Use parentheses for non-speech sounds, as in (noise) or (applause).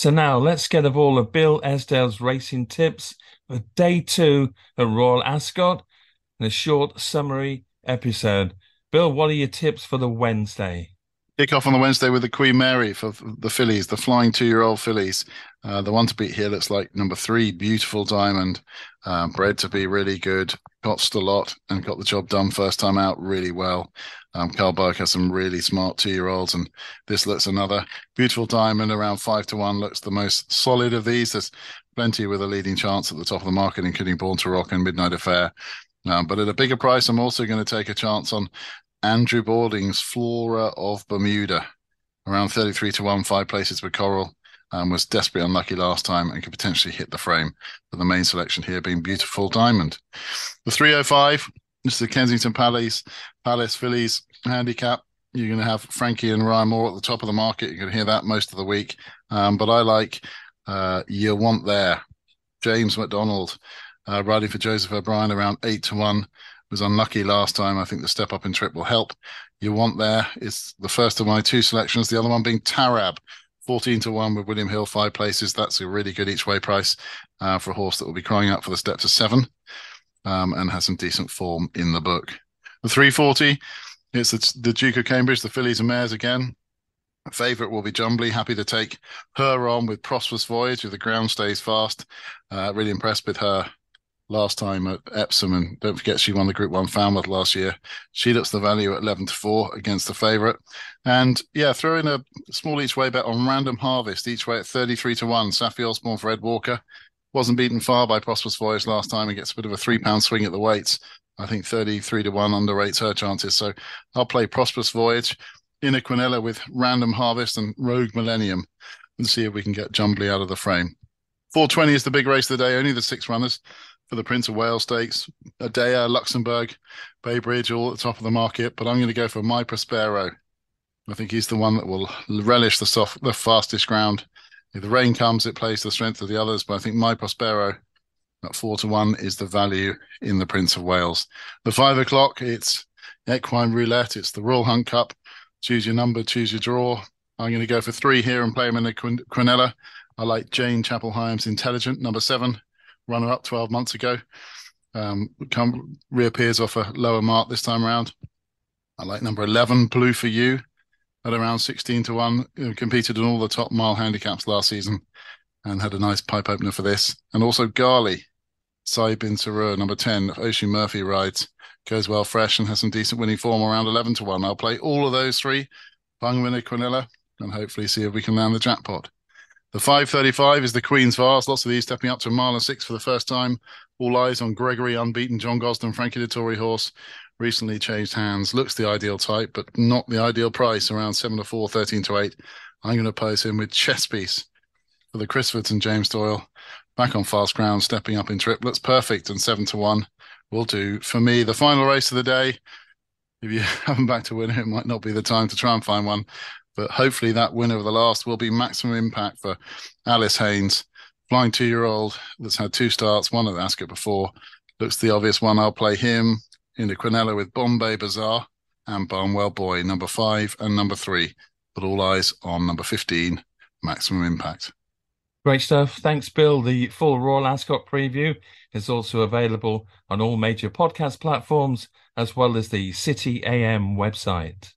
So now let's get of all of Bill Esdaile's racing tips for day two at Royal Ascot and a short summary episode. Bill, what are your tips for the Wednesday? Kick off on the Wednesday with the Queen Mary for the fillies, the flying two-year-old fillies. Uh, the one to beat here looks like number three, Beautiful Diamond, uh, bred to be really good, cost a lot and got the job done first time out really well. Um, Karl Burke has some really smart two-year-olds, and this looks another Beautiful Diamond around five to one. Looks the most solid of these. There's plenty with a leading chance at the top of the market, including Born to Rock and Midnight Affair. Um, but at a bigger price, I'm also going to take a chance on Andrew Balding's Flora of Bermuda, around 33 to 1, five places with Coral. Um, was desperately unlucky last time and could potentially hit the frame. But the main selection here being Beautiful Diamond. The 305, this is the Kensington Palace, Palace Fillies handicap. You're going to have Frankie and Ryan Moore at the top of the market. You're going to hear that most of the week. Um, but I like uh, You Want There. James McDonald uh, riding for Joseph O'Brien around 8 to 1 was unlucky last time. I think the step up in trip will help. You want there is the first of my two selections. The other one being Tarab, 14 to 1 with William Hill, five places. That's a really good each way price uh, for a horse that will be crying out for the step to seven um, and has some decent form in the book. The 340, it's the, the Duke of Cambridge, the fillies and mares again. Favorite will be Jumbly. Happy to take her on with Prosperous Voyage if the ground stays fast. Uh, really impressed with her last time at Epsom, and don't forget she won the Group One Falmouth last year. She looks the value at eleven to four against the favourite, and yeah, throw in a small each way bet on Random Harvest each way at thirty three to one. Saffie Osborne for Ed Walker wasn't beaten far by Prosperous Voyage last time and gets a bit of a three pound swing at the weights. I think thirty three to one underrates her chances, so I'll play Prosperous Voyage in a Quinella with Random Harvest and Rogue Millennium and see if we can get Jumbly out of the frame. 420 is the big race of the day, only the six runners for the Prince of Wales Stakes, Adayar, Luxembourg, Bay Bridge, all at the top of the market. But I'm going to go for My Prospero. I think he's the one that will relish the soft, the fastest ground. If the rain comes, it plays the strength of the others. But I think My Prospero at four to one is the value in the Prince of Wales. The five o'clock, it's equine roulette. It's the Royal Hunt Cup. Choose your number, choose your draw. I'm going to go for three here and play them in the Quinella. I like Jane Chapel Hyams Intellogent, number seven runner up 12 months ago. Um, come reappears off a lower mark this time around. I like number 11, Blue for You, at around 16 to 1. competed in all the top mile handicaps last season and had a nice pipe opener for this. And also Ghaly, Saeed bin Suroor, number 10, Oisin Murphy rides, goes well fresh and has some decent winning form around 11 to 1. I'll play all of those three, Pung Winner Quinella, and hopefully see if we can land the jackpot. The 535 is the Queen's Vase. Lots of these stepping up to a mile and six for the first time. All eyes on Gregory, unbeaten John Gosden, Frankie Dettori horse. Recently changed hands. Looks the ideal type, but not the ideal price. Around seven to four, 13 to eight. I'm going to pose him with chess piece for the Crisfords and James Doyle. Back on fast ground, stepping up in triplets. Perfect and seven to one will do. For me, the final race of the day. If you (laughs) haven't back to win, it might not be the time to try and find one. But hopefully, that winner of the last will be maximum impact for Alice Haynes, flying two year old that's had two starts, one at Ascot before. Looks the obvious one. I'll play him in the Quinella with Bombay Bazaar and Barnwell Boy, number five and number three. But all eyes on number 15, maximum impact. Great stuff. Thanks, Bill. The full Royal Ascot preview is also available on all major podcast platforms as well as the City AM website.